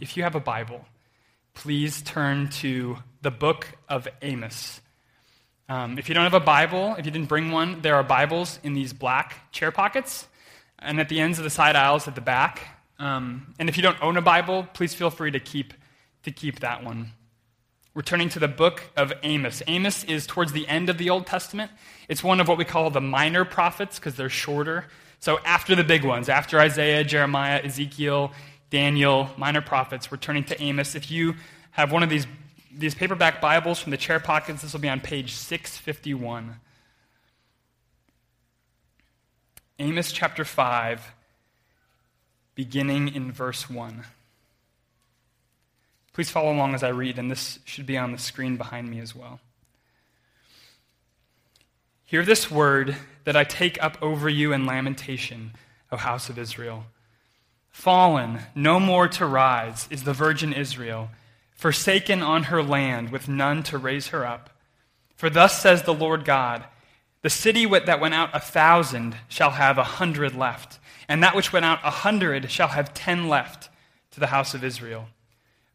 if you have a Bible, please turn to the book of Amos. Um, if you don't have a Bible, if you didn't bring one, there are Bibles in these black chair pockets and at the ends of the side aisles at the back. Um, and if you don't own a Bible, please feel free to keep, to keep that one. We're turning to the book of Amos. Amos is towards the end of the Old Testament. It's one of what we call the minor prophets because they're shorter. So after the big ones, after Isaiah, Jeremiah, Ezekiel, Daniel, minor prophets, we're turning to Amos. If you have one of these, these paperback Bibles from the chair pockets, this will be on page 651. Amos chapter 5, beginning in verse 1. Please follow along as I read, and this should be on the screen behind me as well. Hear this word that I take up over you in lamentation, O house of Israel. Fallen, no more to rise, is the virgin Israel, forsaken on her land, with none to raise her up. For thus says the Lord God The city that went out a thousand shall have a hundred left, and that which went out a hundred shall have ten left to the house of Israel.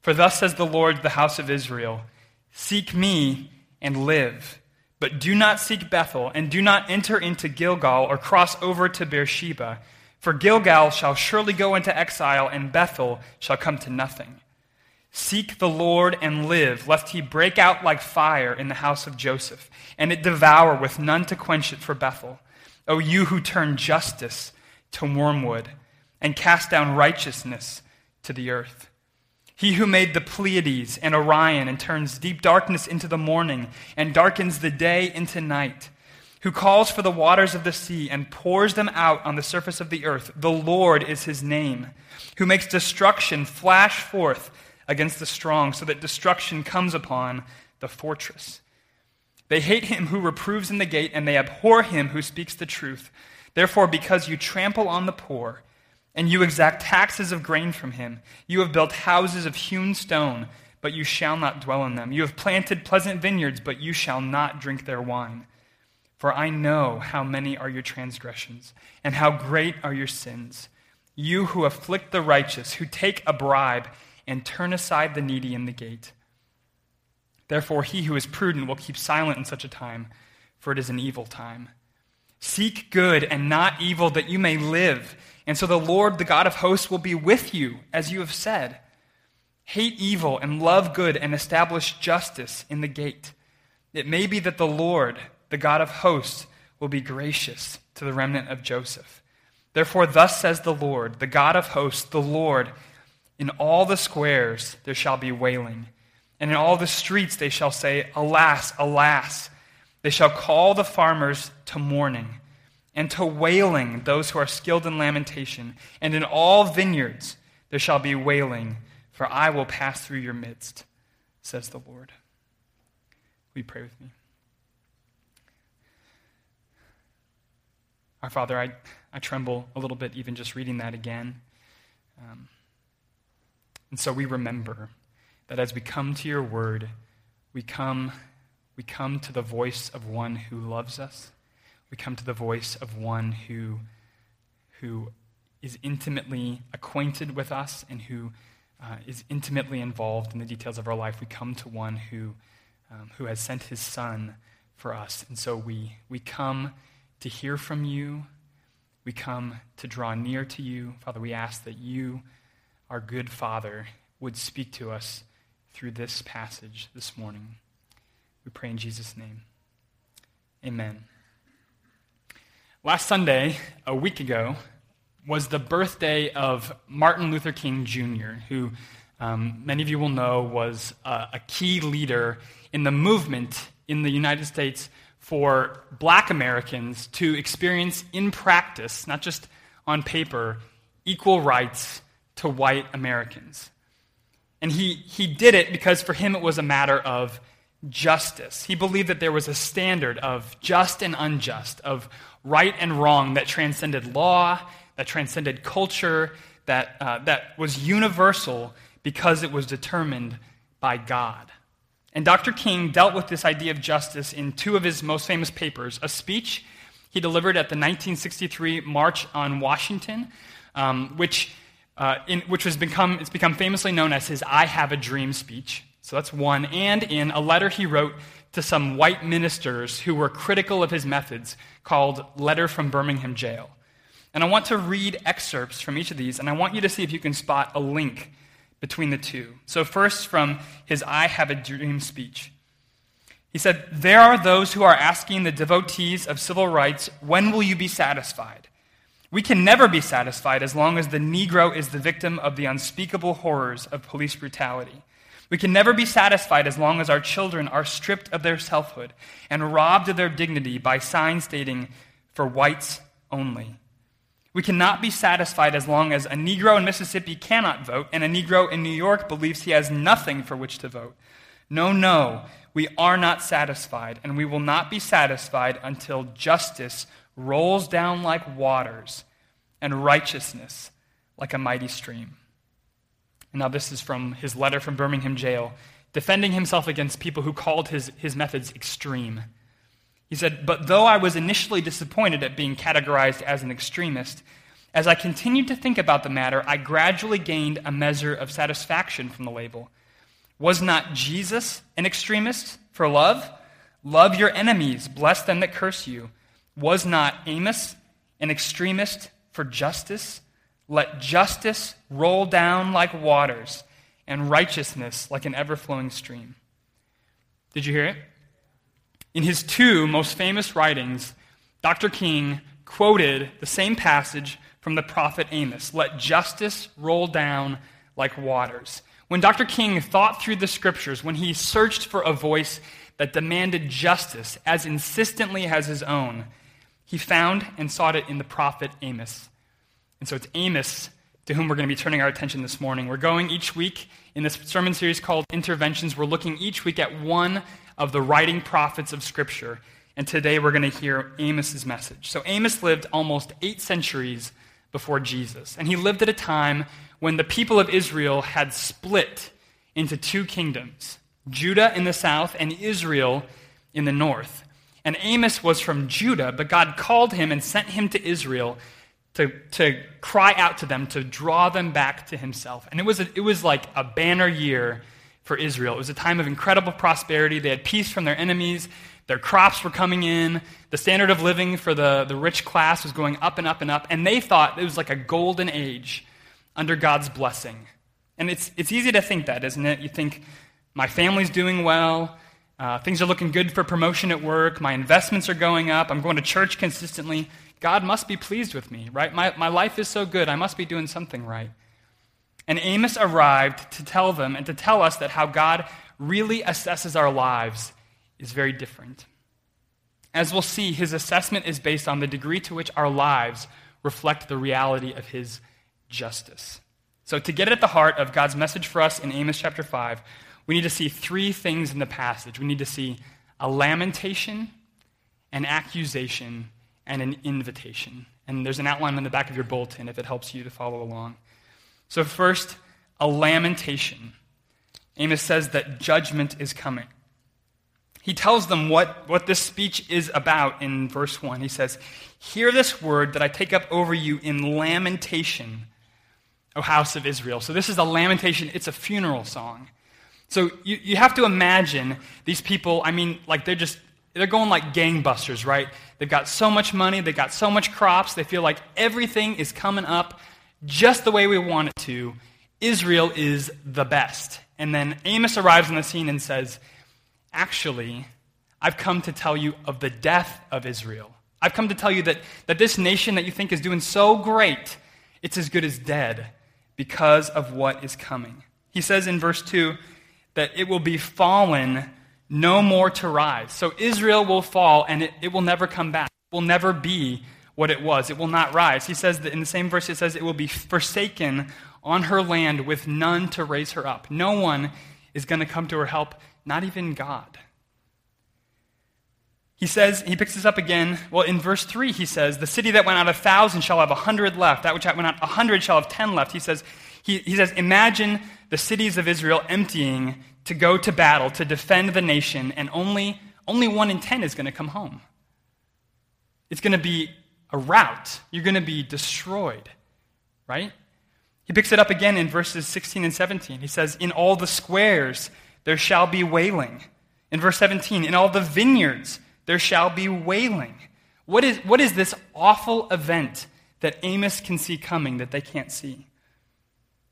For thus says the Lord, the house of Israel Seek me and live. But do not seek Bethel, and do not enter into Gilgal or cross over to Beersheba. For Gilgal shall surely go into exile, and Bethel shall come to nothing. Seek the Lord and live, lest he break out like fire in the house of Joseph, and it devour with none to quench it for Bethel. O you who turn justice to wormwood, and cast down righteousness to the earth. He who made the Pleiades and Orion and turns deep darkness into the morning and darkens the day into night, who calls for the waters of the sea and pours them out on the surface of the earth. The Lord is his name, who makes destruction flash forth against the strong, so that destruction comes upon the fortress. They hate him who reproves in the gate, and they abhor him who speaks the truth. Therefore, because you trample on the poor, and you exact taxes of grain from him. You have built houses of hewn stone, but you shall not dwell in them. You have planted pleasant vineyards, but you shall not drink their wine. For I know how many are your transgressions, and how great are your sins. You who afflict the righteous, who take a bribe, and turn aside the needy in the gate. Therefore, he who is prudent will keep silent in such a time, for it is an evil time. Seek good and not evil, that you may live. And so the Lord, the God of hosts, will be with you, as you have said. Hate evil and love good and establish justice in the gate. It may be that the Lord, the God of hosts, will be gracious to the remnant of Joseph. Therefore, thus says the Lord, the God of hosts, the Lord, in all the squares there shall be wailing, and in all the streets they shall say, Alas, alas. They shall call the farmers to mourning and to wailing those who are skilled in lamentation. And in all vineyards there shall be wailing, for I will pass through your midst, says the Lord. You pray with me? Our Father, I, I tremble a little bit even just reading that again. Um, and so we remember that as we come to your word, we come, we come to the voice of one who loves us we come to the voice of one who, who is intimately acquainted with us and who uh, is intimately involved in the details of our life. We come to one who, um, who has sent his son for us. And so we, we come to hear from you. We come to draw near to you. Father, we ask that you, our good Father, would speak to us through this passage this morning. We pray in Jesus' name. Amen. Last Sunday, a week ago, was the birthday of Martin Luther King Jr., who um, many of you will know was a, a key leader in the movement in the United States for black Americans to experience in practice, not just on paper, equal rights to white Americans. And he, he did it because for him it was a matter of justice. He believed that there was a standard of just and unjust, of right and wrong that transcended law, that transcended culture, that, uh, that was universal because it was determined by God. And Dr. King dealt with this idea of justice in two of his most famous papers a speech he delivered at the 1963 March on Washington, um, which uh, in, which has become, it's become famously known as his I Have a Dream speech. So that's one. And in a letter he wrote to some white ministers who were critical of his methods called Letter from Birmingham Jail. And I want to read excerpts from each of these, and I want you to see if you can spot a link between the two. So, first, from his I Have a Dream speech. He said, There are those who are asking the devotees of civil rights, when will you be satisfied? We can never be satisfied as long as the Negro is the victim of the unspeakable horrors of police brutality. We can never be satisfied as long as our children are stripped of their selfhood and robbed of their dignity by signs stating, for whites only. We cannot be satisfied as long as a Negro in Mississippi cannot vote and a Negro in New York believes he has nothing for which to vote. No, no, we are not satisfied, and we will not be satisfied until justice rolls down like waters and righteousness like a mighty stream. And Now, this is from his letter from Birmingham jail, defending himself against people who called his, his methods extreme. He said, But though I was initially disappointed at being categorized as an extremist, as I continued to think about the matter, I gradually gained a measure of satisfaction from the label. Was not Jesus an extremist for love? Love your enemies, bless them that curse you. Was not Amos an extremist for justice? Let justice roll down like waters and righteousness like an ever flowing stream. Did you hear it? In his two most famous writings, Dr. King quoted the same passage from the prophet Amos Let justice roll down like waters. When Dr. King thought through the scriptures, when he searched for a voice that demanded justice as insistently as his own, he found and sought it in the prophet Amos. And so it's Amos to whom we're going to be turning our attention this morning. We're going each week in this sermon series called Interventions. We're looking each week at one of the writing prophets of Scripture. And today we're going to hear Amos's message. So Amos lived almost eight centuries before Jesus. And he lived at a time when the people of Israel had split into two kingdoms Judah in the south and Israel in the north. And Amos was from Judah, but God called him and sent him to Israel to, to cry out to them, to draw them back to himself. And it was, a, it was like a banner year for Israel. It was a time of incredible prosperity. They had peace from their enemies. Their crops were coming in. The standard of living for the, the rich class was going up and up and up. And they thought it was like a golden age under God's blessing. And it's, it's easy to think that, isn't it? You think, my family's doing well. Uh, things are looking good for promotion at work. My investments are going up. I'm going to church consistently. God must be pleased with me, right? My, my life is so good. I must be doing something right. And Amos arrived to tell them and to tell us that how God really assesses our lives is very different. As we'll see, his assessment is based on the degree to which our lives reflect the reality of his justice. So, to get at the heart of God's message for us in Amos chapter 5, we need to see three things in the passage. We need to see a lamentation, an accusation, and an invitation. And there's an outline on the back of your bulletin if it helps you to follow along. So, first, a lamentation. Amos says that judgment is coming. He tells them what, what this speech is about in verse 1. He says, Hear this word that I take up over you in lamentation, O house of Israel. So, this is a lamentation, it's a funeral song. So, you, you have to imagine these people, I mean, like they're just they're going like gangbusters, right? They've got so much money, they've got so much crops, they feel like everything is coming up just the way we want it to. Israel is the best. And then Amos arrives on the scene and says, Actually, I've come to tell you of the death of Israel. I've come to tell you that, that this nation that you think is doing so great, it's as good as dead because of what is coming. He says in verse 2 that it will be fallen no more to rise. So Israel will fall and it, it will never come back. It will never be what it was. It will not rise. He says that in the same verse, it says it will be forsaken on her land with none to raise her up. No one is going to come to her help, not even God. He says, he picks this up again. Well, in verse 3, he says, The city that went out a thousand shall have a hundred left. That which went out a hundred shall have ten left. He says, he, he says, Imagine the cities of Israel emptying to go to battle, to defend the nation, and only, only one in ten is going to come home. It's going to be a rout. You're going to be destroyed, right? He picks it up again in verses 16 and 17. He says, In all the squares there shall be wailing. In verse 17, in all the vineyards there shall be wailing. What is, what is this awful event that Amos can see coming that they can't see?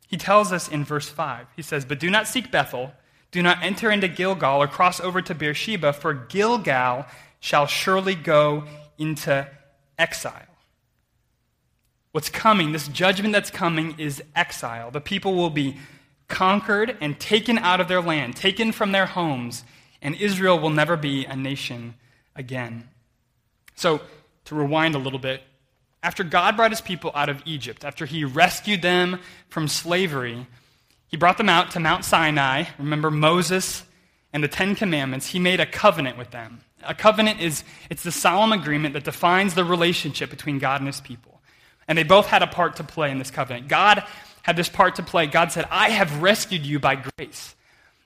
He tells us in verse 5, he says, But do not seek Bethel, do not enter into Gilgal or cross over to Beersheba, for Gilgal shall surely go into exile. What's coming, this judgment that's coming, is exile. The people will be conquered and taken out of their land, taken from their homes, and Israel will never be a nation again. So, to rewind a little bit, after God brought his people out of Egypt, after he rescued them from slavery, he brought them out to Mount Sinai. Remember Moses and the 10 commandments. He made a covenant with them. A covenant is it's the solemn agreement that defines the relationship between God and his people. And they both had a part to play in this covenant. God had this part to play. God said, "I have rescued you by grace."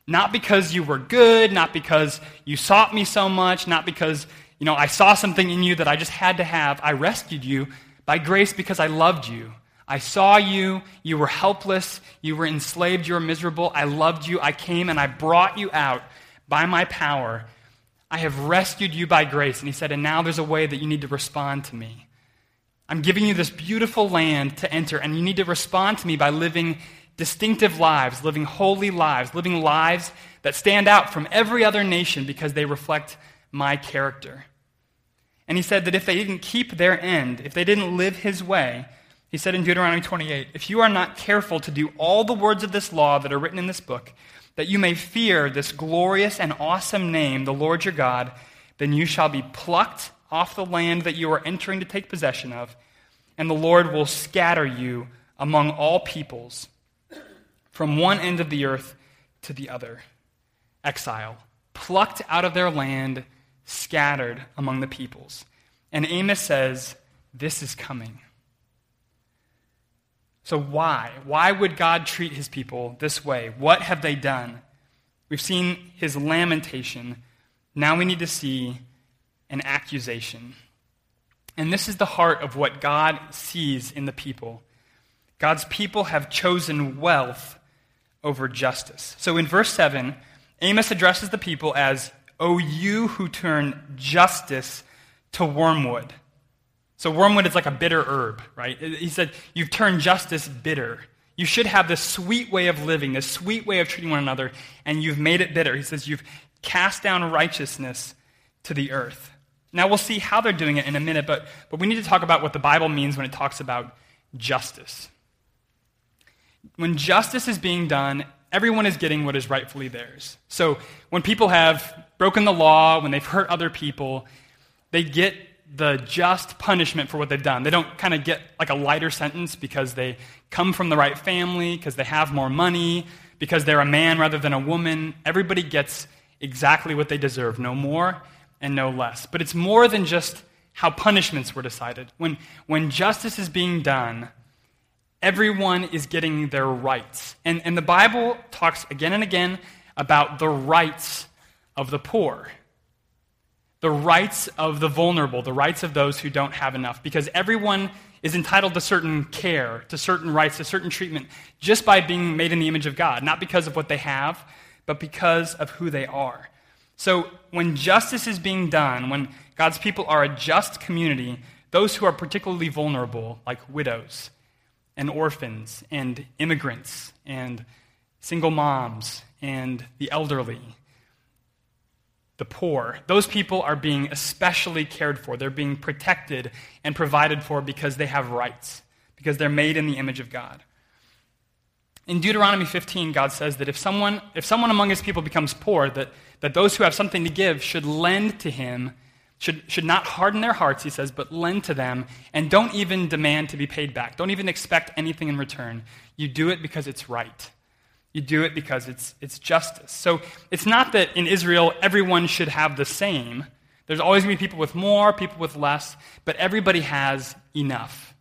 Not because you were good, not because you sought me so much, not because, you know, I saw something in you that I just had to have. I rescued you by grace because I loved you. I saw you, you were helpless, you were enslaved, you were miserable. I loved you. I came and I brought you out by my power. I have rescued you by grace. And he said, and now there's a way that you need to respond to me. I'm giving you this beautiful land to enter, and you need to respond to me by living distinctive lives, living holy lives, living lives that stand out from every other nation because they reflect my character. And he said that if they didn't keep their end, if they didn't live his way, he said in Deuteronomy 28, if you are not careful to do all the words of this law that are written in this book, that you may fear this glorious and awesome name, the Lord your God, then you shall be plucked off the land that you are entering to take possession of, and the Lord will scatter you among all peoples from one end of the earth to the other. Exile, plucked out of their land, scattered among the peoples. And Amos says, This is coming. So, why? Why would God treat his people this way? What have they done? We've seen his lamentation. Now we need to see an accusation. And this is the heart of what God sees in the people. God's people have chosen wealth over justice. So in verse 7, Amos addresses the people as, O you who turn justice to wormwood. So wormwood is like a bitter herb, right? He said, You've turned justice bitter. You should have this sweet way of living, this sweet way of treating one another, and you've made it bitter. He says, You've cast down righteousness to the earth. Now, we'll see how they're doing it in a minute, but, but we need to talk about what the Bible means when it talks about justice when justice is being done, everyone is getting what is rightfully theirs. So when people have broken the law, when they've hurt other people, they get the just punishment for what they've done. They don't kind of get like a lighter sentence because they come from the right family, because they have more money, because they're a man rather than a woman. Everybody gets exactly what they deserve, no more and no less. But it's more than just how punishments were decided. When, when justice is being done, everyone is getting their rights. And, and the Bible talks again and again about the rights of the poor, the rights of the vulnerable, the rights of those who don't have enough, because everyone is entitled to certain care, to certain rights, to certain treatment, just by being made in the image of God, not because of what they have, but because of who they are. So when justice is being done, when God's people are a just community, those who are particularly vulnerable, like widows, and orphans and immigrants and single moms and the elderly, the poor. Those people are being especially cared for. They're being protected and provided for because they have rights, because they're made in the image of God. In Deuteronomy 15, God says that if someone, if someone among his people becomes poor, that, that those who have something to give should lend to him should, should not harden their hearts, he says, but lend to them, and don't even demand to be paid back. Don't even expect anything in return. You do it because it's right. You do it because it's, it's justice. So it's not that in Israel everyone should have the same. There's always going to be people with more, people with less, but everybody has enough.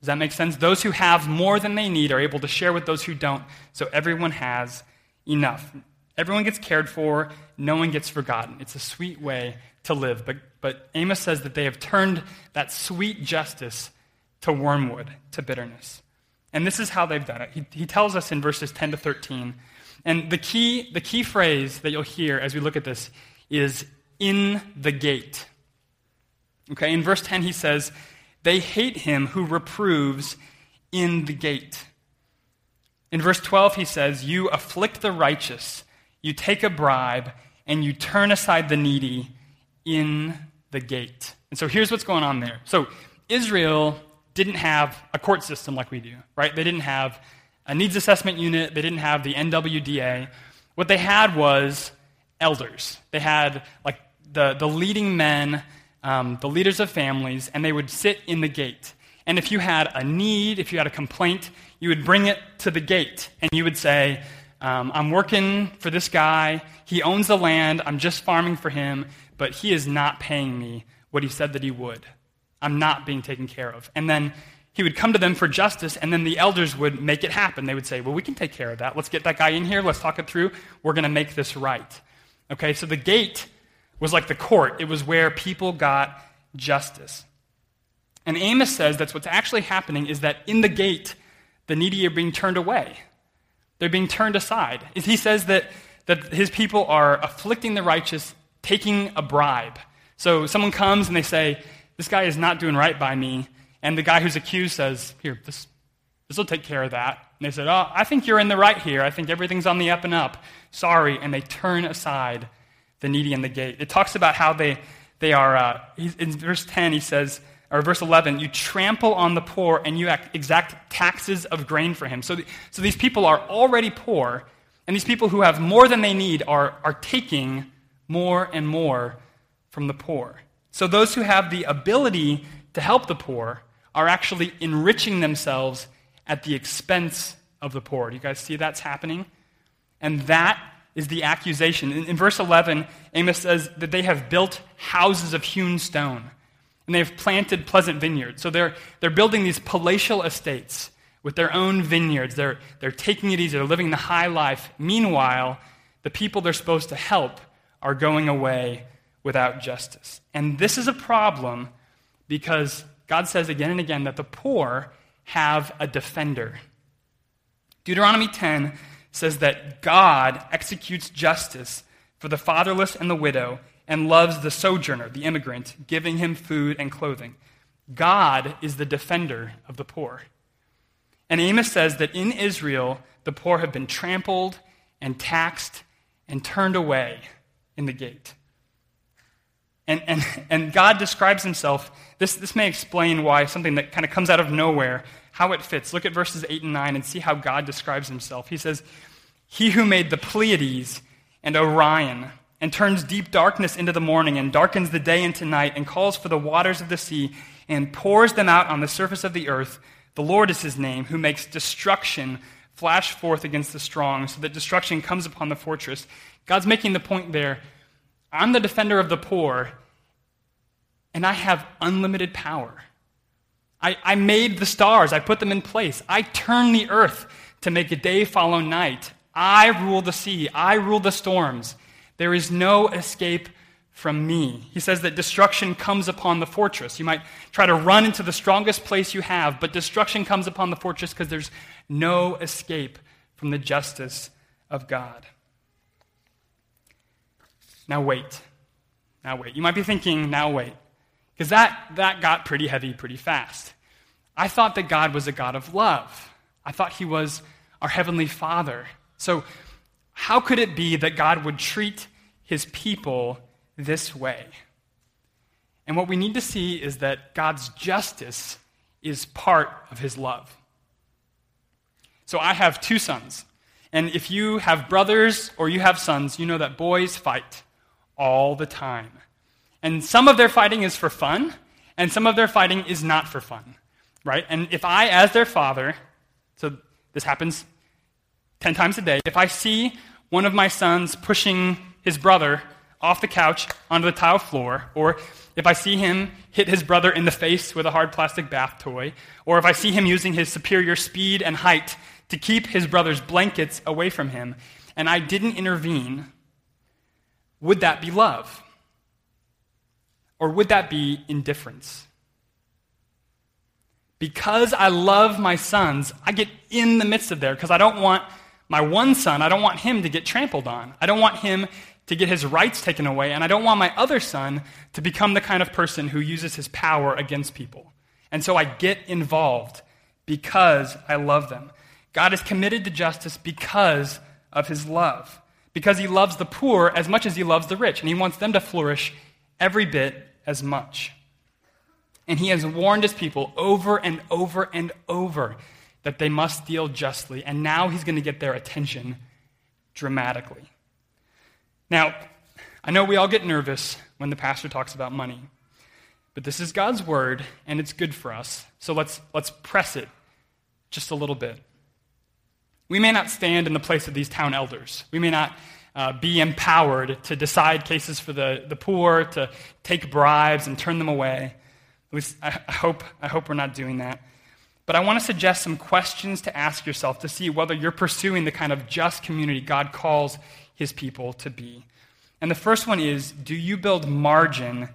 Does that make sense? Those who have more than they need are able to share with those who don't, so everyone has enough. Everyone gets cared for, no one gets forgotten. It's a sweet way to live. But, but Amos says that they have turned that sweet justice to wormwood, to bitterness. And this is how they've done it. He, he tells us in verses 10 to 13. And the key, the key phrase that you'll hear as we look at this is in the gate. Okay, in verse 10, he says, They hate him who reproves in the gate. In verse 12, he says, You afflict the righteous, you take a bribe, and you turn aside the needy in the gate. And so here's what's going on there. So Israel didn't have a court system like we do, right? They didn't have a needs assessment unit, they didn't have the NWDA. What they had was elders. They had like the, the leading men, um, the leaders of families, and they would sit in the gate. And if you had a need, if you had a complaint, you would bring it to the gate and you would say, um, I'm working for this guy. He owns the land. I'm just farming for him, but he is not paying me what he said that he would. I'm not being taken care of. And then he would come to them for justice, and then the elders would make it happen. They would say, Well, we can take care of that. Let's get that guy in here. Let's talk it through. We're going to make this right. Okay, so the gate was like the court, it was where people got justice. And Amos says that's what's actually happening is that in the gate, the needy are being turned away. They're being turned aside. He says that, that his people are afflicting the righteous, taking a bribe. So someone comes and they say, This guy is not doing right by me. And the guy who's accused says, Here, this, this will take care of that. And they said, Oh, I think you're in the right here. I think everything's on the up and up. Sorry. And they turn aside the needy in the gate. It talks about how they, they are, uh, in verse 10, he says, or verse 11, you trample on the poor and you exact taxes of grain for him. So, so these people are already poor, and these people who have more than they need are, are taking more and more from the poor. So those who have the ability to help the poor are actually enriching themselves at the expense of the poor. Do you guys see that's happening? And that is the accusation. In, in verse 11, Amos says that they have built houses of hewn stone and they've planted pleasant vineyards. So they're, they're building these palatial estates with their own vineyards. They're, they're taking it easy, they're living the high life. Meanwhile, the people they're supposed to help are going away without justice. And this is a problem because God says again and again that the poor have a defender. Deuteronomy 10 says that God executes justice for the fatherless and the widow and loves the sojourner, the immigrant, giving him food and clothing. God is the defender of the poor. And Amos says that in Israel, the poor have been trampled and taxed and turned away in the gate. And, and, and God describes himself. This, this may explain why something that kind of comes out of nowhere, how it fits. Look at verses 8 and 9 and see how God describes himself. He says, He who made the Pleiades and Orion and turns deep darkness into the morning, and darkens the day into night, and calls for the waters of the sea, and pours them out on the surface of the earth. The Lord is his name, who makes destruction flash forth against the strong, so that destruction comes upon the fortress. God's making the point there I'm the defender of the poor, and I have unlimited power. I, I made the stars, I put them in place. I turn the earth to make a day follow night. I rule the sea, I rule the storms. There is no escape from me. He says that destruction comes upon the fortress. You might try to run into the strongest place you have, but destruction comes upon the fortress because there's no escape from the justice of God. Now, wait. Now, wait. You might be thinking, now, wait. Because that, that got pretty heavy pretty fast. I thought that God was a God of love, I thought He was our Heavenly Father. So, how could it be that God would treat his people this way? And what we need to see is that God's justice is part of his love. So I have two sons. And if you have brothers or you have sons, you know that boys fight all the time. And some of their fighting is for fun, and some of their fighting is not for fun, right? And if I, as their father, so this happens 10 times a day, if I see one of my sons pushing his brother off the couch onto the tile floor, or if I see him hit his brother in the face with a hard plastic bath toy, or if I see him using his superior speed and height to keep his brother's blankets away from him, and I didn't intervene, would that be love? Or would that be indifference? because I love my sons, I get in the midst of there because I don't want my one son, I don't want him to get trampled on. I don't want him to get his rights taken away, and I don't want my other son to become the kind of person who uses his power against people. And so I get involved because I love them. God is committed to justice because of his love, because he loves the poor as much as he loves the rich, and he wants them to flourish every bit as much. And he has warned his people over and over and over that they must deal justly, and now he's going to get their attention dramatically. Now, I know we all get nervous when the pastor talks about money, but this is God's word, and it's good for us. So let's, let's press it just a little bit. We may not stand in the place of these town elders. We may not uh, be empowered to decide cases for the, the poor, to take bribes and turn them away. At least I, I, hope, I hope we're not doing that. But I want to suggest some questions to ask yourself to see whether you're pursuing the kind of just community God calls his people to be. And the first one is do you build margin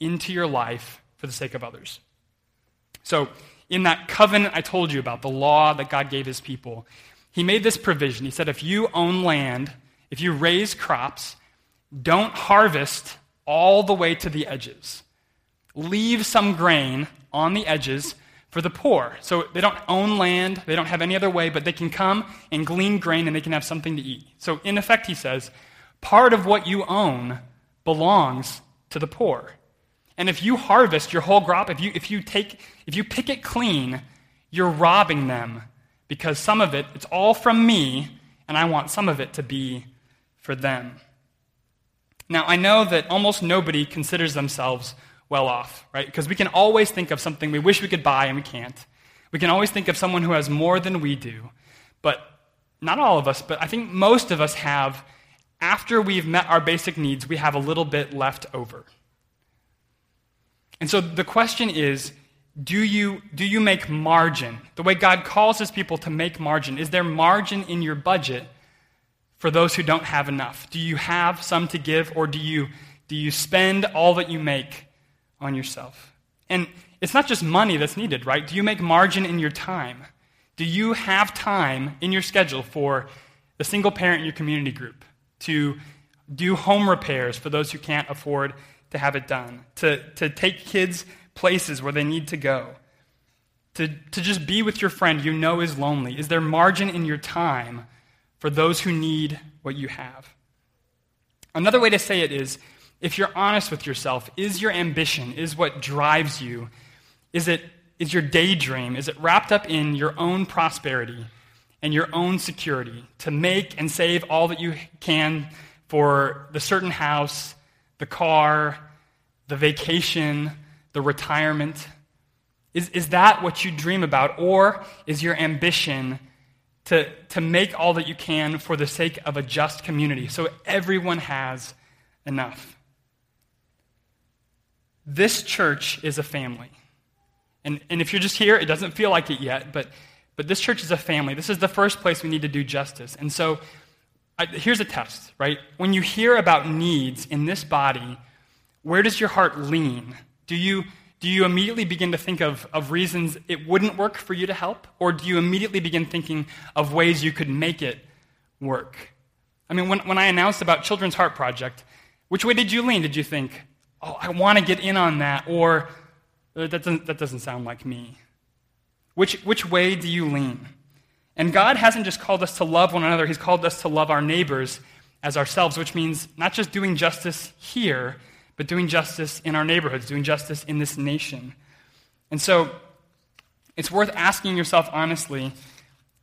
into your life for the sake of others? So, in that covenant I told you about, the law that God gave his people, he made this provision. He said, if you own land, if you raise crops, don't harvest all the way to the edges. Leave some grain on the edges for the poor. So they don't own land, they don't have any other way, but they can come and glean grain and they can have something to eat. So, in effect, he says, part of what you own belongs to the poor. And if you harvest your whole crop, if you, if you, take, if you pick it clean, you're robbing them because some of it, it's all from me, and I want some of it to be for them. Now, I know that almost nobody considers themselves well off, right? Because we can always think of something we wish we could buy and we can't. We can always think of someone who has more than we do. But not all of us, but I think most of us have, after we've met our basic needs, we have a little bit left over. And so the question is do you, do you make margin? The way God calls his people to make margin. Is there margin in your budget for those who don't have enough? Do you have some to give, or do you, do you spend all that you make on yourself? And it's not just money that's needed, right? Do you make margin in your time? Do you have time in your schedule for the single parent in your community group to do home repairs for those who can't afford to have it done, to, to take kids places where they need to go, to, to just be with your friend you know is lonely? Is there margin in your time for those who need what you have? Another way to say it is if you're honest with yourself, is your ambition, is what drives you, is it is your daydream, is it wrapped up in your own prosperity and your own security to make and save all that you can for the certain house, the car, the vacation, the retirement? Is, is that what you dream about? Or is your ambition to, to make all that you can for the sake of a just community so everyone has enough? This church is a family. And, and if you're just here, it doesn't feel like it yet, but, but this church is a family. This is the first place we need to do justice. And so I, here's a test, right? When you hear about needs in this body, where does your heart lean? Do you, do you immediately begin to think of, of reasons it wouldn't work for you to help? Or do you immediately begin thinking of ways you could make it work? I mean, when, when I announced about Children's Heart Project, which way did you lean? Did you think, oh, I want to get in on that? Or uh, that doesn't, that doesn't sound like me? Which, which way do you lean? And God hasn't just called us to love one another, He's called us to love our neighbors as ourselves, which means not just doing justice here, but doing justice in our neighborhoods, doing justice in this nation. And so it's worth asking yourself honestly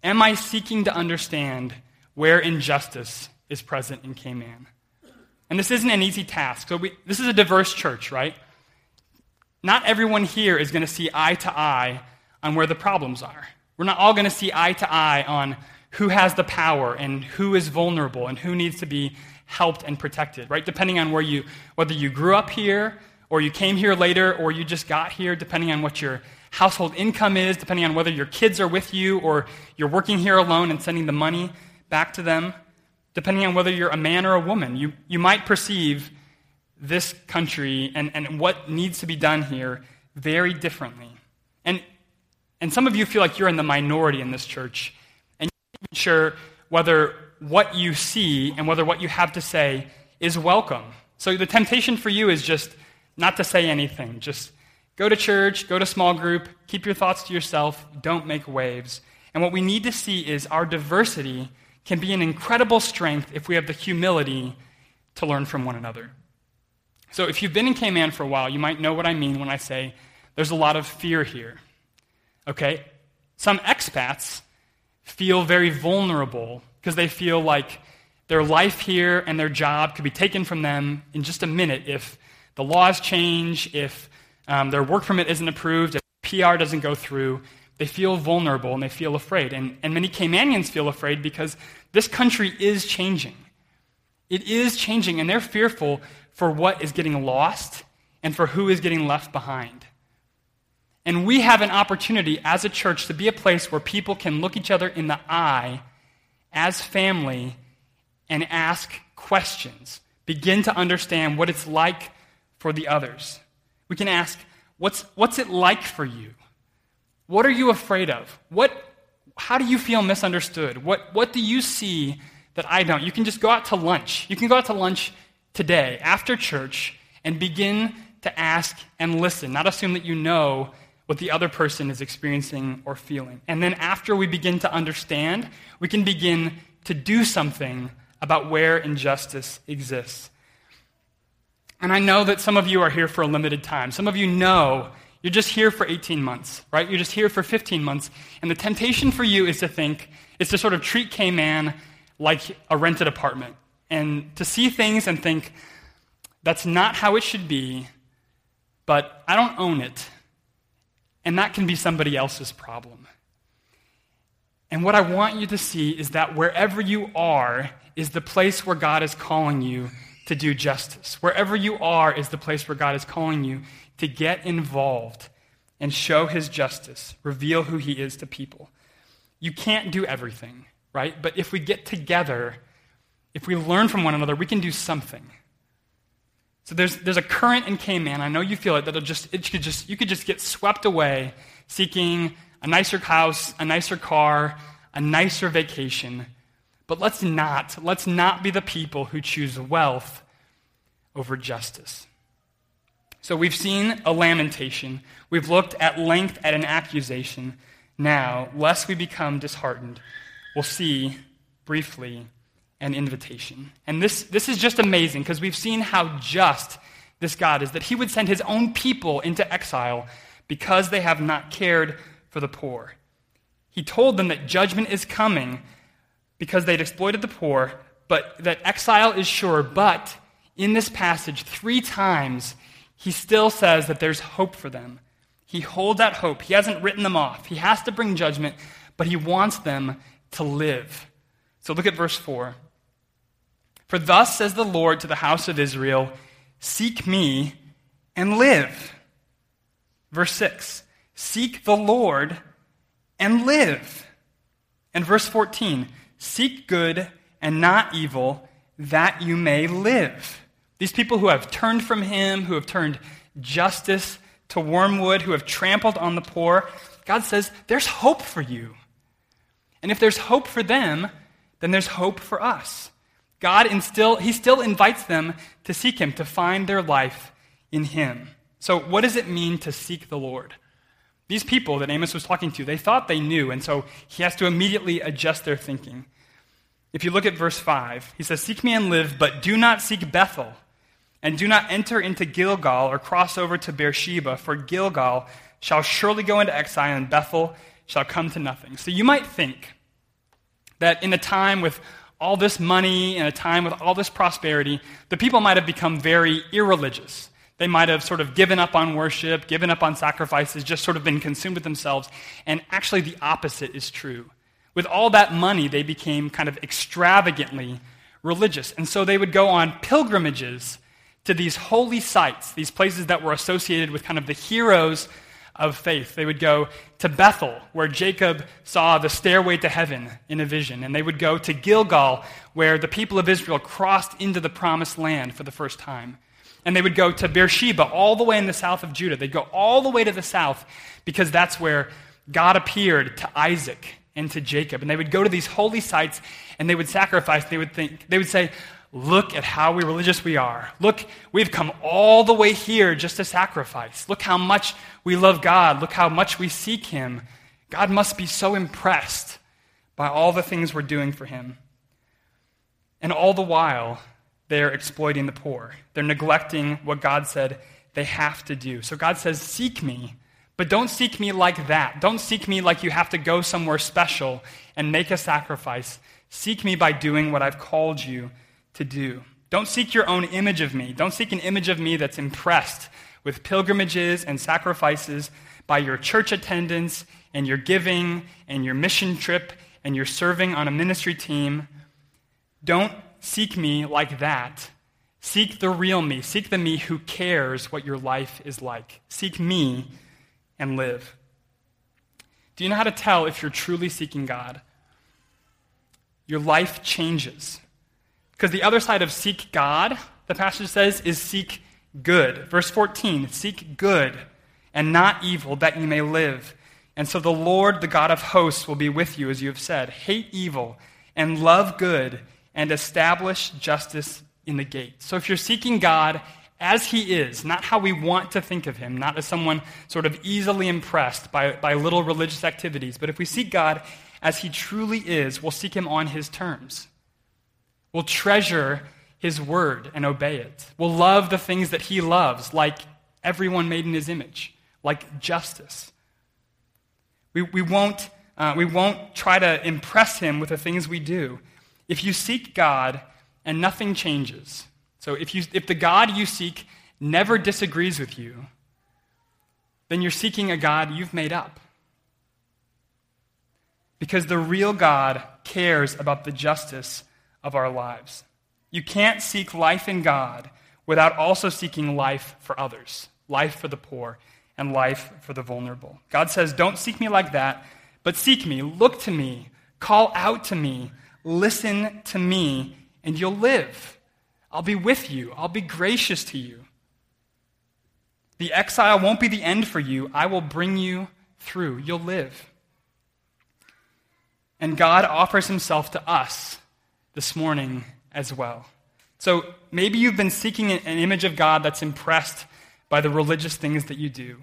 Am I seeking to understand where injustice is present in Cayman? And this isn't an easy task. So we, this is a diverse church, right? Not everyone here is going to see eye to eye on where the problems are. We're not all going to see eye to eye on who has the power and who is vulnerable and who needs to be helped and protected, right? Depending on where you, whether you grew up here or you came here later or you just got here, depending on what your household income is, depending on whether your kids are with you or you're working here alone and sending the money back to them, depending on whether you're a man or a woman. You, you might perceive this country and, and what needs to be done here very differently. And, And some of you feel like you're in the minority in this church, and you're not sure whether what you see and whether what you have to say is welcome. So the temptation for you is just not to say anything. Just go to church, go to small group, keep your thoughts to yourself, don't make waves. And what we need to see is our diversity can be an incredible strength if we have the humility to learn from one another. So if you've been in Cayman for a while, you might know what I mean when I say there's a lot of fear here. Okay? Some expats feel very vulnerable because they feel like their life here and their job could be taken from them in just a minute if the laws change, if um, their work permit isn't approved, if PR doesn't go through. They feel vulnerable and they feel afraid. And, and many Caymanians feel afraid because this country is changing. It is changing, and they're fearful for what is getting lost and for who is getting left behind. And we have an opportunity as a church to be a place where people can look each other in the eye as family and ask questions, begin to understand what it's like for the others. We can ask, what's, what's it like for you? What are you afraid of? What, how do you feel misunderstood? What, what do you see that I don't? You can just go out to lunch. You can go out to lunch today after church and begin to ask and listen, not assume that you know what the other person is experiencing or feeling. And then after we begin to understand, we can begin to do something about where injustice exists. And I know that some of you are here for a limited time. Some of you know you're just here for 18 months, right? You're just here for 15 months. And the temptation for you is to think, is to sort of treat Cayman like a rented apartment and to see things and think, that's not how it should be, but I don't own it. And that can be somebody else's problem. And what I want you to see is that wherever you are is the place where God is calling you to do justice. Wherever you are is the place where God is calling you to get involved and show his justice, reveal who he is to people. You can't do everything, right? But if we get together, if we learn from one another, we can do something. So there's, there's a current in Cayman. I know you feel it. That'll just, it could just, you could just get swept away seeking a nicer house, a nicer car, a nicer vacation. But let's not, let's not be the people who choose wealth over justice. So we've seen a lamentation. We've looked at length at an accusation. Now, lest we become disheartened, we'll see briefly an invitation. And this, this is just amazing because we've seen how just this God is that he would send his own people into exile because they have not cared for the poor. He told them that judgment is coming because they'd exploited the poor, but that exile is sure. But in this passage, three times, he still says that there's hope for them. He holds that hope. He hasn't written them off. He has to bring judgment, but he wants them to live. So look at verse 4. For thus says the Lord to the house of Israel Seek me and live. Verse 6 Seek the Lord and live. And verse 14 Seek good and not evil, that you may live. These people who have turned from him, who have turned justice to wormwood, who have trampled on the poor, God says, There's hope for you. And if there's hope for them, then there's hope for us. God instill, he still invites them to seek him, to find their life in him. So, what does it mean to seek the Lord? These people that Amos was talking to, they thought they knew, and so he has to immediately adjust their thinking. If you look at verse 5, he says, Seek me and live, but do not seek Bethel, and do not enter into Gilgal or cross over to Beersheba, for Gilgal shall surely go into exile, and Bethel shall come to nothing. So you might think that in a time with all this money in a time with all this prosperity, the people might have become very irreligious. They might have sort of given up on worship, given up on sacrifices, just sort of been consumed with themselves. And actually, the opposite is true. With all that money, they became kind of extravagantly religious. And so they would go on pilgrimages to these holy sites, these places that were associated with kind of the heroes of faith. They would go to Bethel, where Jacob saw the stairway to heaven in a vision. And they would go to Gilgal, where the people of Israel crossed into the promised land for the first time. And they would go to Beersheba, all the way in the south of Judah. They'd go all the way to the south because that's where God appeared to Isaac and to Jacob. And they would go to these holy sites and they would sacrifice. They would think, they would say, Look at how religious we are. Look, we've come all the way here just to sacrifice. Look how much we love God. Look how much we seek Him. God must be so impressed by all the things we're doing for Him. And all the while, they're exploiting the poor. They're neglecting what God said they have to do. So God says, Seek me, but don't seek me like that. Don't seek me like you have to go somewhere special and make a sacrifice. Seek me by doing what I've called you to do. Don't seek your own image of me. Don't seek an image of me that's impressed with pilgrimages and sacrifices by your church attendance and your giving and your mission trip and your serving on a ministry team. Don't seek me like that. Seek the real me. Seek the me who cares what your life is like. Seek me and live. Do you know how to tell if you're truly seeking God? Your life changes. Because the other side of seek God, the passage says, is seek good. Verse 14 seek good and not evil, that you may live. And so the Lord, the God of hosts, will be with you, as you have said. Hate evil and love good and establish justice in the gate. So if you're seeking God as He is, not how we want to think of Him, not as someone sort of easily impressed by, by little religious activities, but if we seek God as He truly is, we'll seek Him on His terms. We'll treasure his word and obey it. We'll love the things that he loves, like everyone made in his image, like justice. We, we, won't, uh, we won't try to impress him with the things we do. If you seek God and nothing changes, so if, you, if the God you seek never disagrees with you, then you're seeking a God you've made up. Because the real God cares about the justice of our lives. You can't seek life in God without also seeking life for others, life for the poor, and life for the vulnerable. God says, Don't seek me like that, but seek me, look to me, call out to me, listen to me, and you'll live. I'll be with you, I'll be gracious to you. The exile won't be the end for you. I will bring you through. You'll live. And God offers himself to us this morning as well. So maybe you've been seeking an image of God that's impressed by the religious things that you do.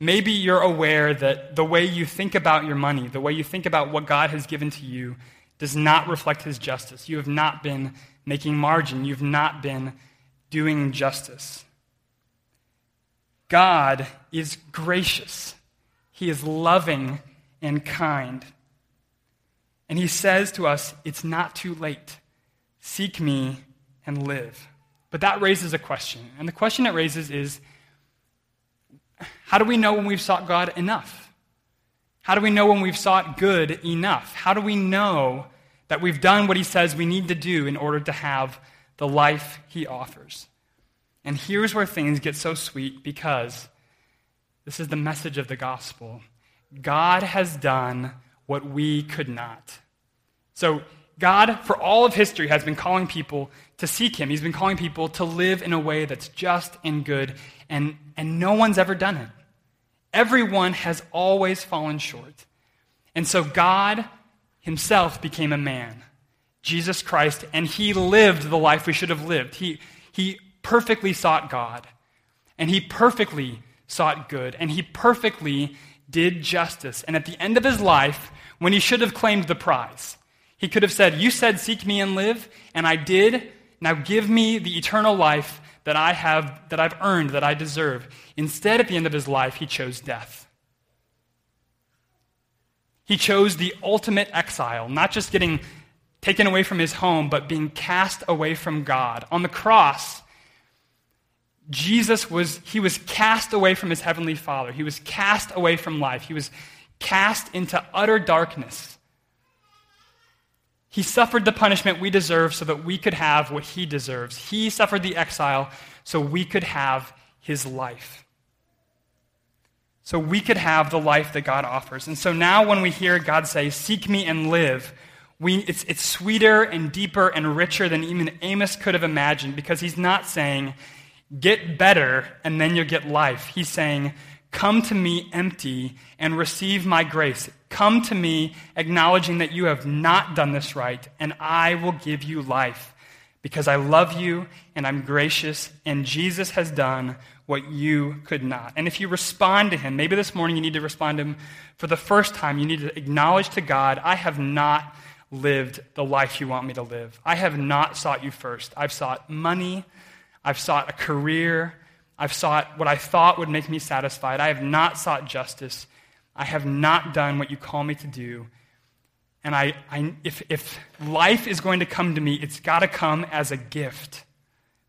Maybe you're aware that the way you think about your money, the way you think about what God has given to you, does not reflect His justice. You have not been making margin, you've not been doing justice. God is gracious, He is loving and kind. And he says to us, It's not too late. Seek me and live. But that raises a question. And the question it raises is how do we know when we've sought God enough? How do we know when we've sought good enough? How do we know that we've done what he says we need to do in order to have the life he offers? And here's where things get so sweet because this is the message of the gospel. God has done what we could not. So, God, for all of history, has been calling people to seek Him. He's been calling people to live in a way that's just and good, and, and no one's ever done it. Everyone has always fallen short. And so, God Himself became a man, Jesus Christ, and He lived the life we should have lived. He, he perfectly sought God, and He perfectly sought good, and He perfectly did justice. And at the end of his life, when he should have claimed the prize, he could have said, You said, Seek me and live, and I did. Now give me the eternal life that I have, that I've earned, that I deserve. Instead, at the end of his life, he chose death. He chose the ultimate exile, not just getting taken away from his home, but being cast away from God. On the cross, Jesus was, he was cast away from his heavenly Father. He was cast away from life. He was cast into utter darkness. He suffered the punishment we deserve so that we could have what he deserves. He suffered the exile so we could have his life. So we could have the life that God offers. And so now when we hear God say, Seek me and live, we, it's, it's sweeter and deeper and richer than even Amos could have imagined because he's not saying, get better, and then you'll get life. He's saying, Come to me empty and receive my grace. Come to me acknowledging that you have not done this right, and I will give you life because I love you and I'm gracious, and Jesus has done what you could not. And if you respond to him, maybe this morning you need to respond to him for the first time. You need to acknowledge to God, I have not lived the life you want me to live. I have not sought you first. I've sought money, I've sought a career. I've sought what I thought would make me satisfied. I have not sought justice. I have not done what you call me to do. And I, I, if, if life is going to come to me, it's got to come as a gift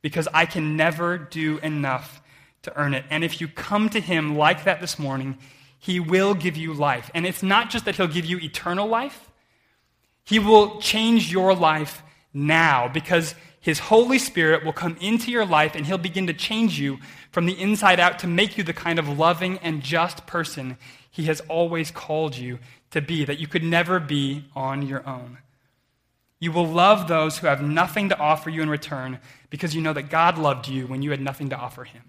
because I can never do enough to earn it. And if you come to Him like that this morning, He will give you life. And it's not just that He'll give you eternal life, He will change your life now because his Holy Spirit will come into your life and He'll begin to change you from the inside out to make you the kind of loving and just person He has always called you to be, that you could never be on your own. You will love those who have nothing to offer you in return because you know that God loved you when you had nothing to offer Him.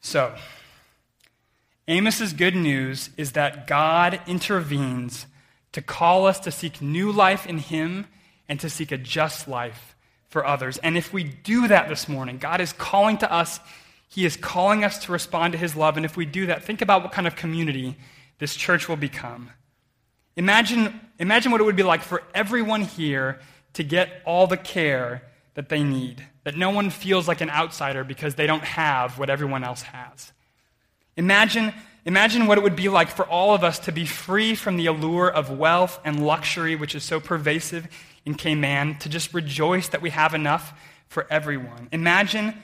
So, Amos's good news is that God intervenes to call us to seek new life in Him and to seek a just life for others. And if we do that this morning, God is calling to us, He is calling us to respond to His love. And if we do that, think about what kind of community this church will become. Imagine, imagine what it would be like for everyone here to get all the care that they need, that no one feels like an outsider because they don't have what everyone else has. Imagine, imagine what it would be like for all of us to be free from the allure of wealth and luxury, which is so pervasive in Cayman to just rejoice that we have enough for everyone. Imagine,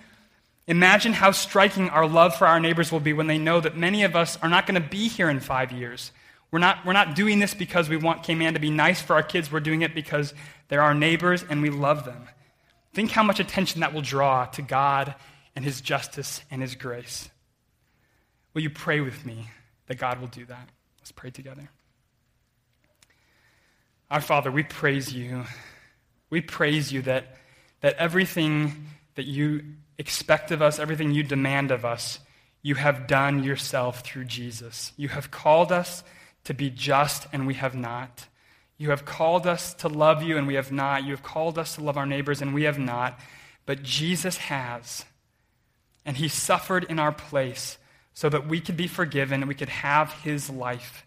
imagine how striking our love for our neighbors will be when they know that many of us are not going to be here in five years. We're not, we're not doing this because we want Cayman to be nice for our kids. We're doing it because they're our neighbors and we love them. Think how much attention that will draw to God and His justice and His grace. Will you pray with me that God will do that? Let's pray together. Our Father, we praise you. We praise you that, that everything that you expect of us, everything you demand of us, you have done yourself through Jesus. You have called us to be just, and we have not. You have called us to love you, and we have not. You have called us to love our neighbors, and we have not. But Jesus has. And he suffered in our place so that we could be forgiven and we could have his life.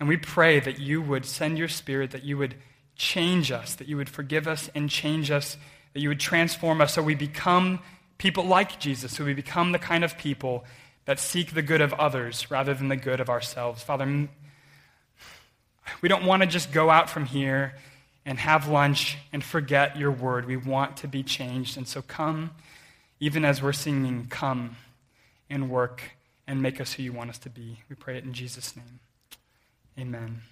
And we pray that you would send your spirit, that you would change us, that you would forgive us and change us, that you would transform us so we become people like Jesus, so we become the kind of people that seek the good of others rather than the good of ourselves. Father, we don't want to just go out from here and have lunch and forget your word. We want to be changed. And so come, even as we're singing, come and work and make us who you want us to be. We pray it in Jesus' name. Amen.